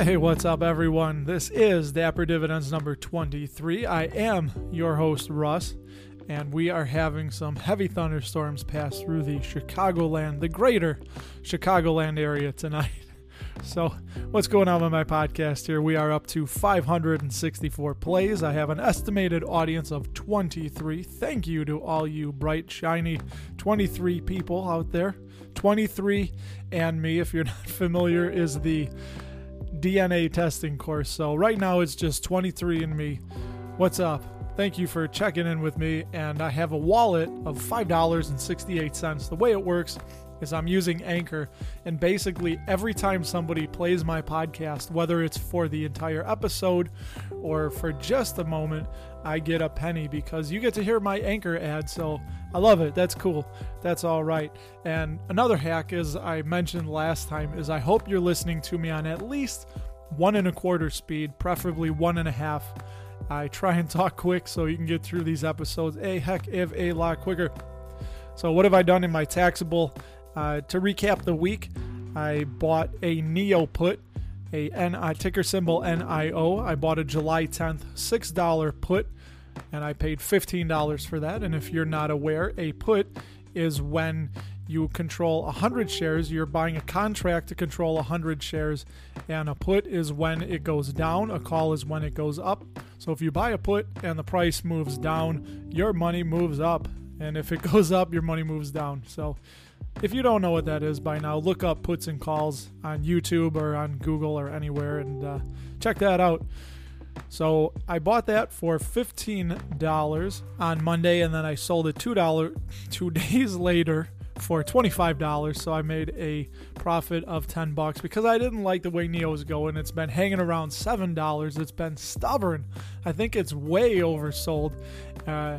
Hey, what's up, everyone? This is Dapper Dividends number 23. I am your host, Russ, and we are having some heavy thunderstorms pass through the Chicagoland, the greater Chicagoland area tonight. So, what's going on with my podcast here? We are up to 564 plays. I have an estimated audience of 23. Thank you to all you bright, shiny 23 people out there. 23 and me, if you're not familiar, is the DNA testing course. So, right now it's just 23andMe. What's up? Thank you for checking in with me. And I have a wallet of $5.68. The way it works is I'm using Anchor, and basically every time somebody plays my podcast, whether it's for the entire episode or for just a moment, I get a penny because you get to hear my Anchor ad. So I love it. That's cool. That's all right. And another hack, as I mentioned last time, is I hope you're listening to me on at least one and a quarter speed, preferably one and a half. I try and talk quick so you can get through these episodes a heck if a lot quicker. So, what have I done in my taxable? Uh, to recap the week, I bought a NIO put, a N, uh, ticker symbol NIO. I bought a July 10th $6 put, and I paid $15 for that. And if you're not aware, a put is when you control 100 shares, you're buying a contract to control 100 shares, and a put is when it goes down, a call is when it goes up. So if you buy a put and the price moves down, your money moves up, and if it goes up, your money moves down. So if you don't know what that is by now, look up puts and calls on YouTube or on Google or anywhere and uh, check that out. So I bought that for $15 on Monday and then I sold it $2 two days later for $25 so I made a profit of 10 bucks because I didn't like the way NIO was going. It's been hanging around $7 it's been stubborn. I think it's way oversold. Uh,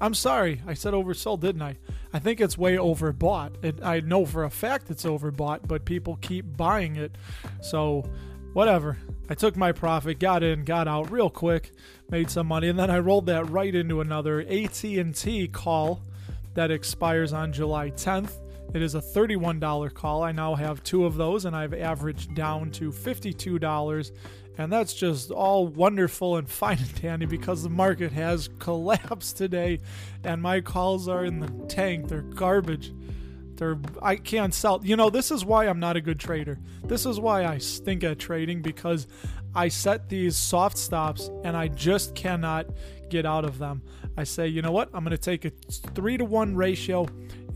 I'm sorry, I said oversold, didn't I? I think it's way overbought. It, I know for a fact it's overbought, but people keep buying it. So, whatever. I took my profit, got in, got out real quick, made some money, and then I rolled that right into another AT&T call that expires on July 10th. It is a $31 call. I now have two of those, and I've averaged down to $52 and that's just all wonderful and fine and dandy because the market has collapsed today and my calls are in the tank. They're garbage. They're I can't sell. You know, this is why I'm not a good trader. This is why I stink at trading because I set these soft stops and I just cannot get out of them. I say, you know what? I'm going to take a 3 to 1 ratio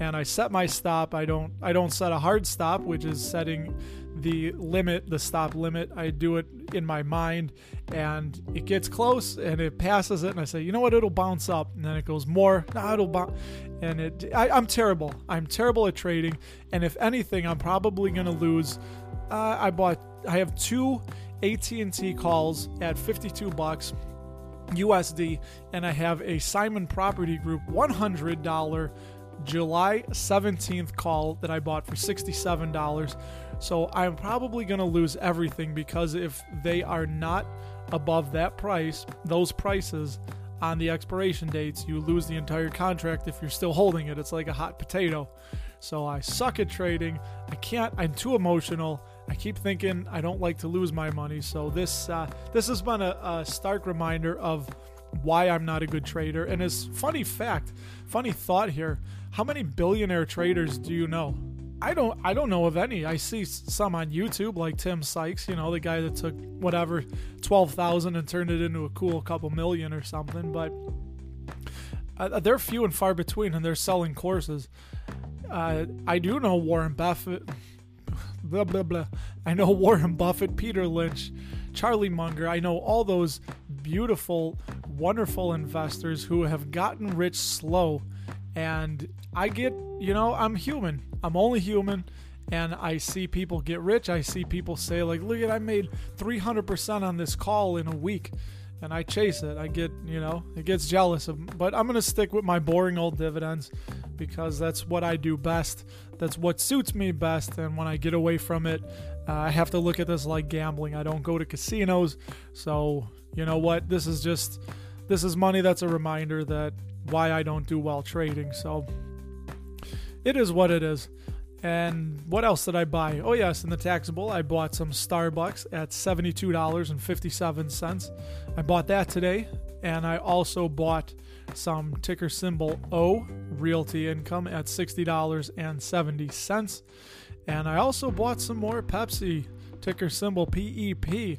and I set my stop. I don't I don't set a hard stop, which is setting the limit, the stop limit. I do it in my mind and it gets close and it passes it and I say, you know what, it'll bounce up and then it goes more. No, it'll bounce and it I, am terrible. I'm terrible at trading and if anything, I'm probably gonna lose. Uh, I bought I have two AT&T calls at 52 bucks USD and I have a Simon Property Group $100 July 17th call that I bought for $67. So I'm probably going to lose everything because if they are not above that price, those prices on the expiration dates, you lose the entire contract if you're still holding it. It's like a hot potato. So I suck at trading. I can't. I'm too emotional. I keep thinking I don't like to lose my money. So this uh, this has been a, a stark reminder of why I'm not a good trader. And as funny fact, funny thought here, how many billionaire traders do you know? I don't I don't know of any. I see some on YouTube like Tim Sykes, you know, the guy that took whatever 12,000 and turned it into a cool couple million or something, but uh, they're few and far between and they're selling courses. Uh, I do know Warren Buffett blah blah blah. I know Warren Buffett, Peter Lynch, Charlie Munger. I know all those beautiful, wonderful investors who have gotten rich slow and I get, you know, I'm human. I'm only human. And I see people get rich. I see people say, like, look at, I made 300% on this call in a week. And I chase it. I get, you know, it gets jealous of, but I'm going to stick with my boring old dividends because that's what I do best. That's what suits me best. And when I get away from it, uh, I have to look at this like gambling. I don't go to casinos. So, you know what? This is just, this is money that's a reminder that why I don't do well trading. So it is what it is. And what else did I buy? Oh, yes, in the taxable, I bought some Starbucks at $72.57. I bought that today. And I also bought some ticker symbol O Realty Income at $60.70. And I also bought some more Pepsi, ticker symbol PEP.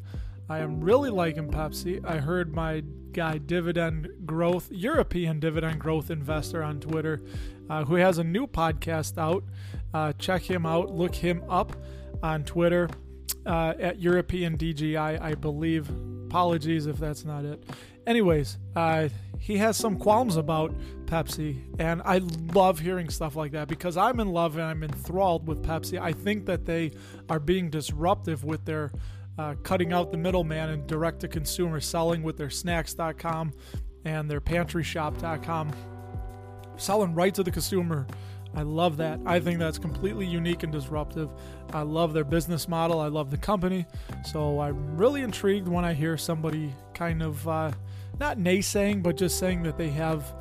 I am really liking Pepsi. I heard my guy, Dividend Growth, European Dividend Growth Investor on Twitter, uh, who has a new podcast out. Uh, check him out. Look him up on Twitter uh, at European DGI, I believe. Apologies if that's not it. Anyways, uh, he has some qualms about Pepsi, and I love hearing stuff like that because I'm in love and I'm enthralled with Pepsi. I think that they are being disruptive with their uh, cutting out the middleman and direct to consumer selling with their snacks.com and their pantryshop.com, selling right to the consumer. I love that. I think that's completely unique and disruptive. I love their business model. I love the company. So I'm really intrigued when I hear somebody kind of uh, not naysaying, but just saying that they have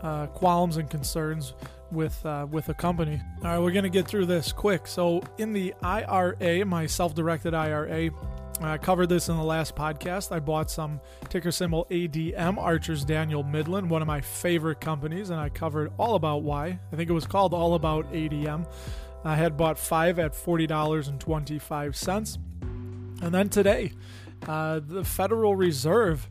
uh, qualms and concerns with uh, with a company. All right, we're gonna get through this quick. So in the IRA, my self-directed IRA, I covered this in the last podcast. I bought some ticker symbol ADM, Archer Daniels Midland, one of my favorite companies, and I covered all about why. I think it was called All About ADM. I had bought five at $40.25. And then today, uh, the Federal Reserve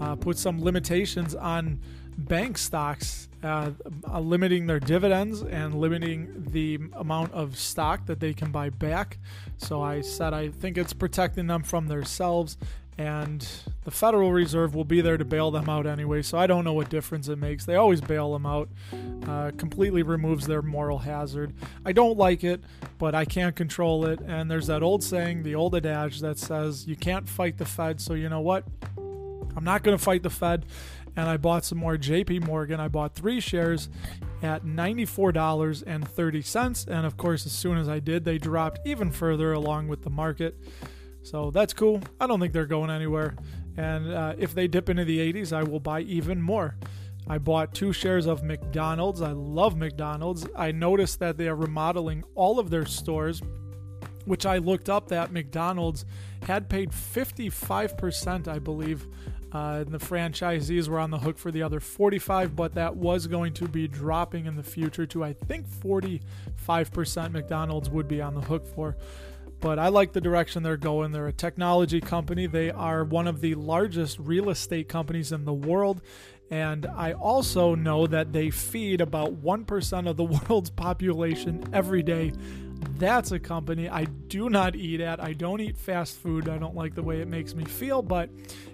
uh, put some limitations on bank stocks, uh, uh, limiting their dividends and limiting the amount of stock that they can buy back. So I said I think it's protecting them from themselves, and the Federal Reserve will be there to bail them out anyway. So I don't know what difference it makes. They always bail them out, uh, completely removes their moral hazard. I don't like it, but I can't control it. And there's that old saying, the old adage that says you can't fight the Fed. So you know what? I'm not going to fight the Fed and I bought some more JP Morgan. I bought three shares at $94.30. And of course, as soon as I did, they dropped even further along with the market. So that's cool. I don't think they're going anywhere. And uh, if they dip into the 80s, I will buy even more. I bought two shares of McDonald's. I love McDonald's. I noticed that they are remodeling all of their stores, which I looked up that McDonald's had paid 55%, I believe, uh, the franchisees were on the hook for the other 45, but that was going to be dropping in the future to I think 45% McDonald's would be on the hook for. But I like the direction they're going. They're a technology company. They are one of the largest real estate companies in the world. And I also know that they feed about 1% of the world's population every day that's a company I do not eat at. I don't eat fast food. I don't like the way it makes me feel, but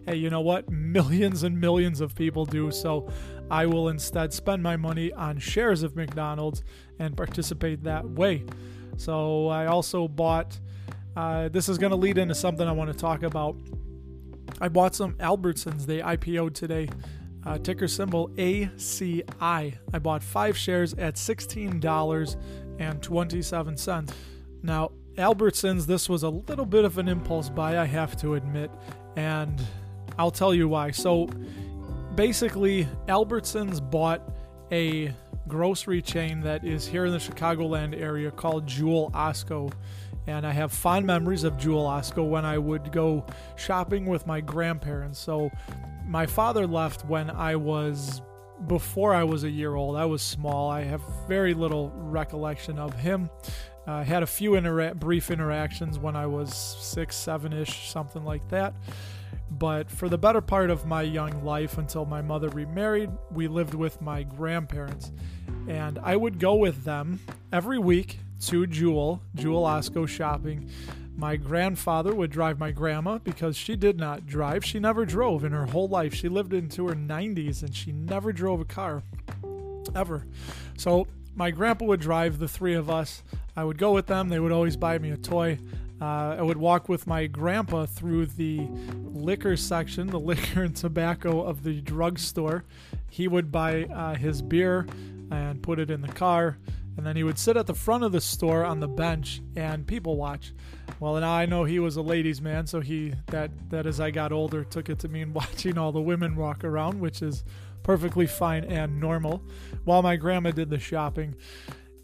hey, you know what? Millions and millions of people do. So I will instead spend my money on shares of McDonald's and participate that way. So I also bought, uh, this is going to lead into something I want to talk about. I bought some Albertsons. They IPO'd today. Uh, ticker symbol ACI. I bought five shares at $16 and 27 cents. Now, Albertsons, this was a little bit of an impulse buy, I have to admit, and I'll tell you why. So, basically, Albertsons bought a grocery chain that is here in the Chicagoland area called Jewel Osco. And I have fond memories of Jewel Osco when I would go shopping with my grandparents. So, my father left when I was before I was a year old. I was small. I have very little recollection of him. I uh, had a few intera- brief interactions when I was six, seven ish, something like that. But for the better part of my young life, until my mother remarried, we lived with my grandparents. And I would go with them every week to Jewel, Jewel Osco shopping. My grandfather would drive my grandma because she did not drive. She never drove in her whole life. She lived into her 90s and she never drove a car ever. So my grandpa would drive the three of us. I would go with them. They would always buy me a toy. Uh, I would walk with my grandpa through the liquor section, the liquor and tobacco of the drugstore. He would buy uh, his beer and put it in the car. And then he would sit at the front of the store on the bench and people watch. Well, and I know he was a ladies' man, so he that that as I got older took it to mean watching all the women walk around, which is perfectly fine and normal, while my grandma did the shopping.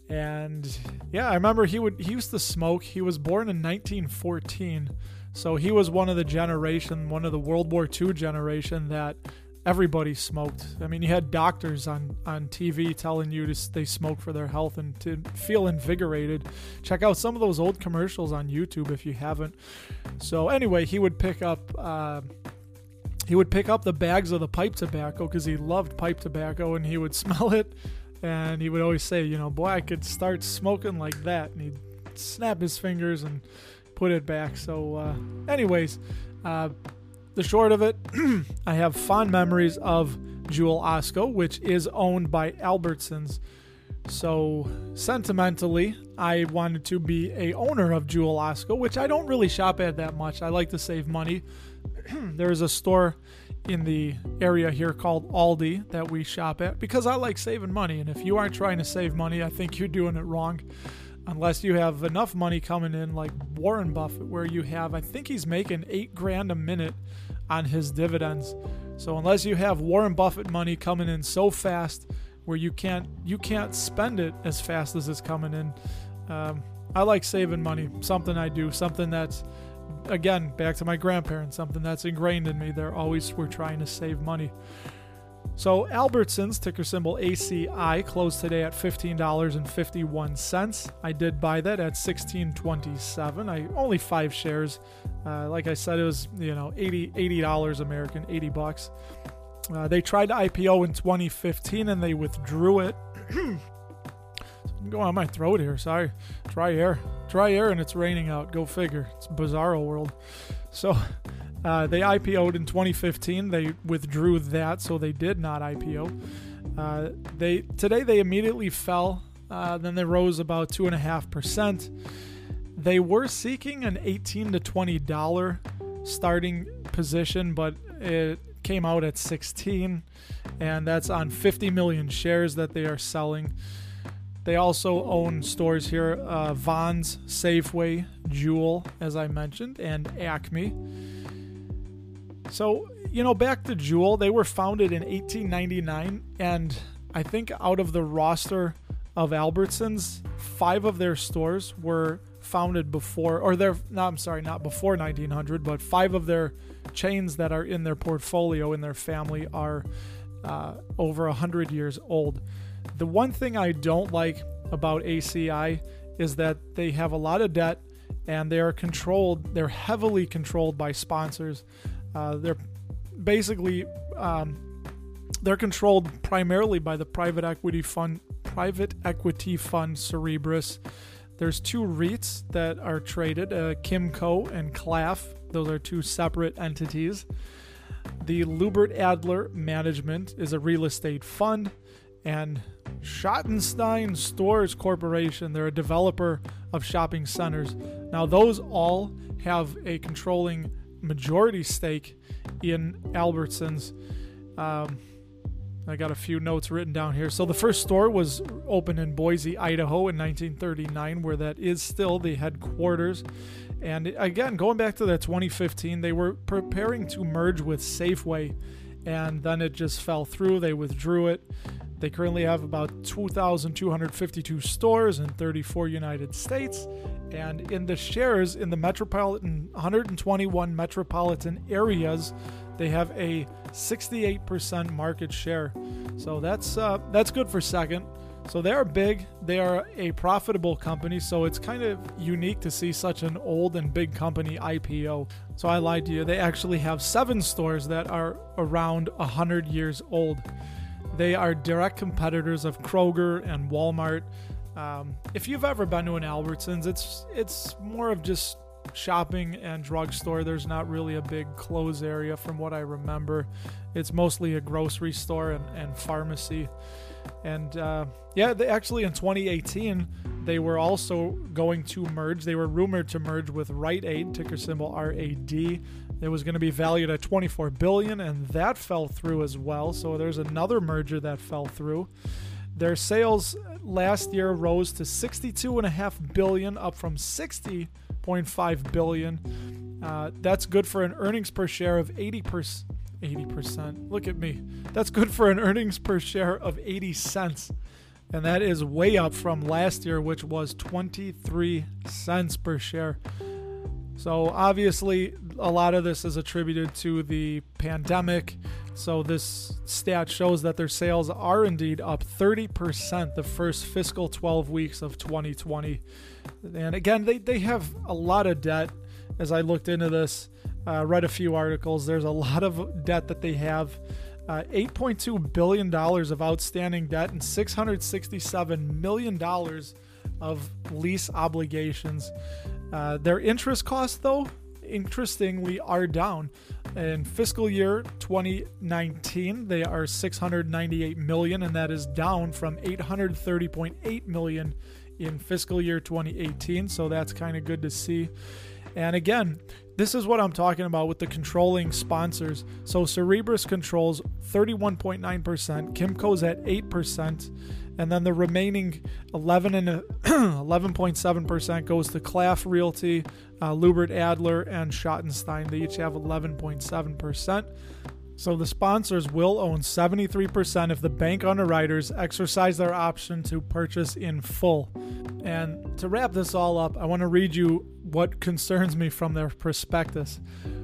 And yeah, I remember he would he used to smoke. He was born in 1914. So he was one of the generation, one of the World War II generation that everybody smoked. I mean, you had doctors on on TV telling you to they smoke for their health and to feel invigorated. Check out some of those old commercials on YouTube if you haven't. So anyway, he would pick up. Uh, he would pick up the bags of the pipe tobacco because he loved pipe tobacco and he would smell it and he would always say, you know, boy, I could start smoking like that. And he'd snap his fingers and put it back. So, uh, anyways, uh, the short of it, I have fond memories of Jewel Osco, which is owned by Albertsons. So sentimentally, I wanted to be a owner of Jewel Osco, which I don't really shop at that much. I like to save money. There's a store in the area here called Aldi that we shop at because I like saving money. And if you aren't trying to save money, I think you're doing it wrong. Unless you have enough money coming in, like Warren Buffett, where you have, I think he's making eight grand a minute on his dividends. So unless you have Warren Buffett money coming in so fast where you can't you can't spend it as fast as it's coming in, um, I like saving money. Something I do. Something that's again, back to my grandparents, something that's ingrained in me. They're always were trying to save money. So Albertsons, ticker symbol ACI, closed today at $15.51. I did buy that at 16.27. I only five shares. Uh, like I said, it was you know 80 dollars American, 80 bucks. Uh, they tried to IPO in 2015 and they withdrew it. Go on my throat here. Sorry, dry air dry air and it's raining out. Go figure. It's bizarro world. So uh, they IPO'd in 2015. They withdrew that, so they did not IPO. Uh, they today they immediately fell. Uh, then they rose about two and a half percent. They were seeking an 18 to 20 dollar starting position, but it came out at 16, and that's on 50 million shares that they are selling. They also own stores here uh, Vons, Safeway, Jewel, as I mentioned, and Acme. So, you know, back to Jewel, they were founded in 1899, and I think out of the roster of Albertsons, five of their stores were founded before, or they're, no, I'm sorry, not before 1900, but five of their chains that are in their portfolio in their family are uh, over 100 years old. The one thing I don't like about ACI is that they have a lot of debt and they are controlled, they're heavily controlled by sponsors. Uh, they're basically um, they're controlled primarily by the private equity fund private equity fund Cerberus. There's two REITs that are traded, uh, Kimco and Klaff. Those are two separate entities. The Lubert Adler Management is a real estate fund, and Schottenstein Stores Corporation. They're a developer of shopping centers. Now, those all have a controlling majority stake in Albertsons. Um, I got a few notes written down here. So the first store was opened in Boise, Idaho in 1939, where that is still the headquarters. And again, going back to that 2015, they were preparing to merge with Safeway, and then it just fell through. They withdrew it. They currently have about 2,252 stores in 34 United States. And in the shares in the metropolitan 121 metropolitan areas, they have a 68% market share. So that's uh, that's good for second. So they are big. They are a profitable company. So it's kind of unique to see such an old and big company IPO. So I lied to you. They actually have seven stores that are around 100 years old. They are direct competitors of Kroger and Walmart. Um, if you've ever been to an Albertsons, it's it's more of just shopping and drugstore. There's not really a big clothes area from what I remember. It's mostly a grocery store and, and pharmacy. And uh, yeah, they actually in 2018 they were also going to merge. They were rumored to merge with Rite Aid, ticker symbol RAD. It was going to be valued at 24 billion, and that fell through as well. So there's another merger that fell through. Their sales last year rose to 62.5 billion, up from 60.5 billion. Uh, that's good for an earnings per share of 80 percent. 80%. Look at me. That's good for an earnings per share of 80 cents. and that is way up from last year, which was 23 cents per share. So, obviously, a lot of this is attributed to the pandemic. So, this stat shows that their sales are indeed up 30% the first fiscal 12 weeks of 2020. And again, they, they have a lot of debt. As I looked into this, uh, read a few articles, there's a lot of debt that they have. Uh, $8.2 billion of outstanding debt and $667 million of lease obligations. Uh, their interest costs, though, interestingly, are down. In fiscal year 2019, they are 698 million, and that is down from 830.8 million in fiscal year 2018. So that's kind of good to see. And again, this is what I'm talking about with the controlling sponsors. So Cerberus controls 31.9%, Kimco's at 8%, and then the remaining 11 and 11.7% goes to Klaff Realty, uh, Lubert Adler, and Schottenstein. They each have 11.7%. So the sponsors will own 73% if the bank underwriters exercise their option to purchase in full. And to wrap this all up, I want to read you what concerns me from their prospectus.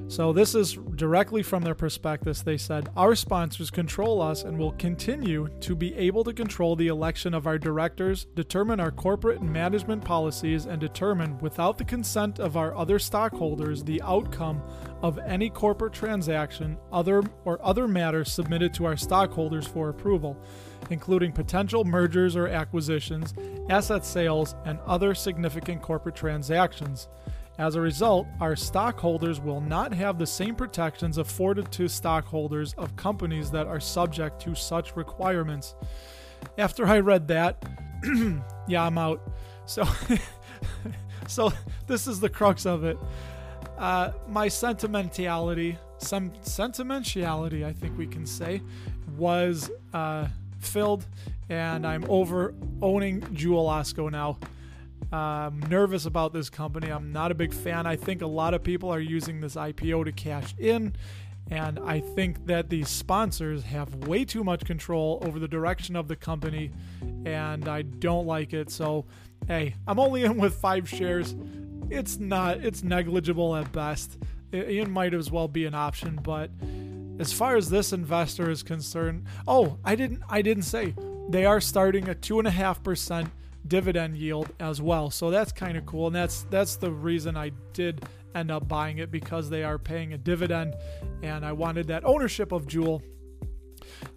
So, this is directly from their prospectus. They said, Our sponsors control us and will continue to be able to control the election of our directors, determine our corporate and management policies, and determine, without the consent of our other stockholders, the outcome of any corporate transaction other or other matters submitted to our stockholders for approval, including potential mergers or acquisitions, asset sales, and other significant corporate transactions. As a result, our stockholders will not have the same protections afforded to stockholders of companies that are subject to such requirements. After I read that, yeah, I'm out. So, so this is the crux of it. Uh, my sentimentality, some sentimentality, I think we can say, was uh, filled, and I'm over owning Jewel Osco now. I'm nervous about this company. I'm not a big fan. I think a lot of people are using this IPO to cash in. And I think that these sponsors have way too much control over the direction of the company. And I don't like it. So, hey, I'm only in with five shares. It's not, it's negligible at best. It, it might as well be an option. But as far as this investor is concerned, oh, I didn't, I didn't say they are starting a two and a half percent dividend yield as well. So that's kind of cool, and that's that's the reason I did end up buying it because they are paying a dividend, and I wanted that ownership of Jewel.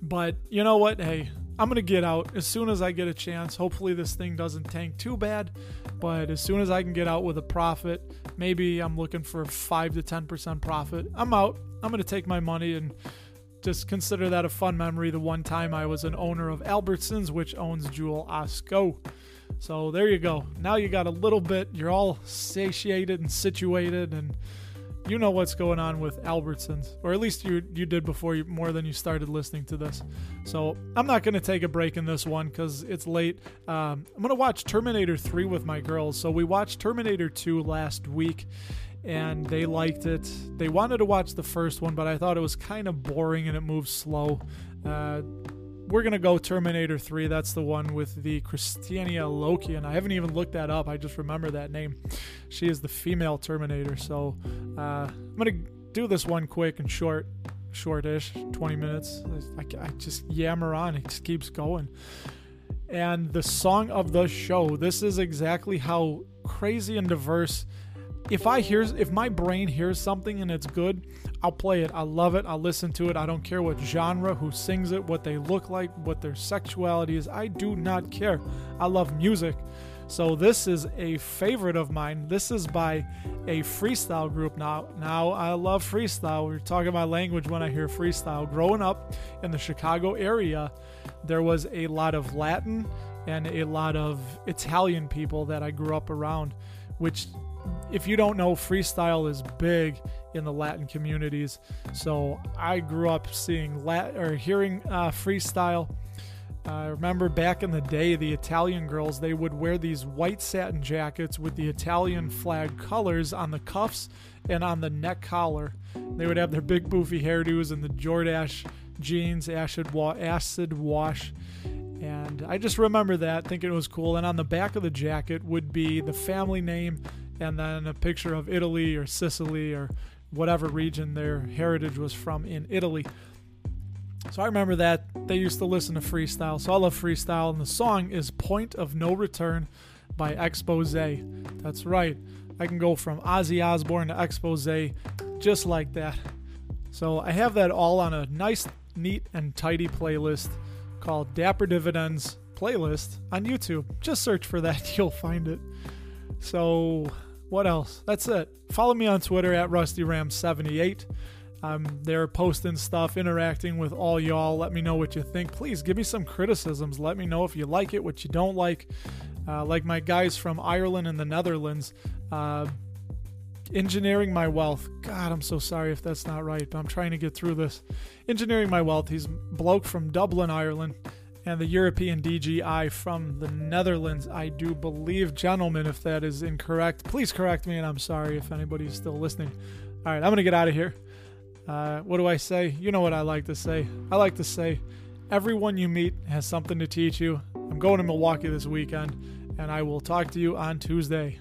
But you know what? Hey, I'm gonna get out as soon as I get a chance. Hopefully, this thing doesn't tank too bad, but as soon as I can get out with a profit, maybe I'm looking for five to ten percent profit. I'm out. I'm gonna take my money and just consider that a fun memory. The one time I was an owner of Albertsons, which owns Jewel Osco. So there you go. Now you got a little bit, you're all satiated and situated and you know what's going on with Albertsons, or at least you you did before you more than you started listening to this. So I'm not to take a break in this one because it's late. Um, I'm to watch Terminator 3 with my girls. So we watched Terminator 2 last week, and they liked it. They wanted to watch the first one, but I thought it was kind of boring and it moves slow. Uh, we're gonna go Terminator 3. That's the one with the Kristanna Loken, and I haven't even looked that up. I just remember that name. She is the female Terminator. So uh, I'm gonna do this one quick and short, shortish, 20 minutes. I, I just yammer on. It just keeps going. And the song of the show. This is exactly how crazy and diverse if I hear if my brain hears something and it's good, I'll play it. I love it. I'll listen to it. I don't care what genre, who sings it, what they look like, what their sexuality is. I do not care. I love music. So this is a favorite of mine. This is by a freestyle group now. Now I love freestyle. We're talking about language when I hear freestyle. Growing up in the Chicago area, there was a lot of Latin and a lot of Italian people that I grew up around, which if you don't know, freestyle is big in the Latin communities. So I grew up seeing Lat or hearing uh, freestyle. I remember back in the day, the Italian girls they would wear these white satin jackets with the Italian flag colors on the cuffs and on the neck collar. They would have their big boofy hairdos and the Jordache jeans, acid, wa- acid wash, And I just remember that, thinking it was cool. And on the back of the jacket would be the family name and then a picture of Italy or Sicily or whatever region their heritage was from in Italy. So I remember that they used to listen to freestyle. So I love freestyle. And the song is Point of No Return by Expose. That's right. I can go from Ozzy Osbourne to Expose just like that. So I have that all on a nice, neat, and tidy playlist called Dapper Dividends Playlist on YouTube. Just search for that, you'll find it. So, what else? That's it. Follow me on Twitter at RustyRam78. I'm there posting stuff, interacting with all y'all. Let me know what you think. Please give me some criticisms. Let me know if you like it, what you don't like. Uh, like my guys from Ireland and the Netherlands, uh, engineering my wealth. God, I'm so sorry if that's not right, but I'm trying to get through this. Engineering my wealth. He's bloke from Dublin, Ireland, and the European DGI from the Netherlands. I do believe, gentlemen, if that is incorrect, please correct me, and I'm sorry if anybody's still listening. All right, I'm gonna get out of here. Uh, what do I say? You know what I like to say. I like to say, everyone you meet has something to teach you. I'm going to Milwaukee this weekend, and I will talk to you on Tuesday.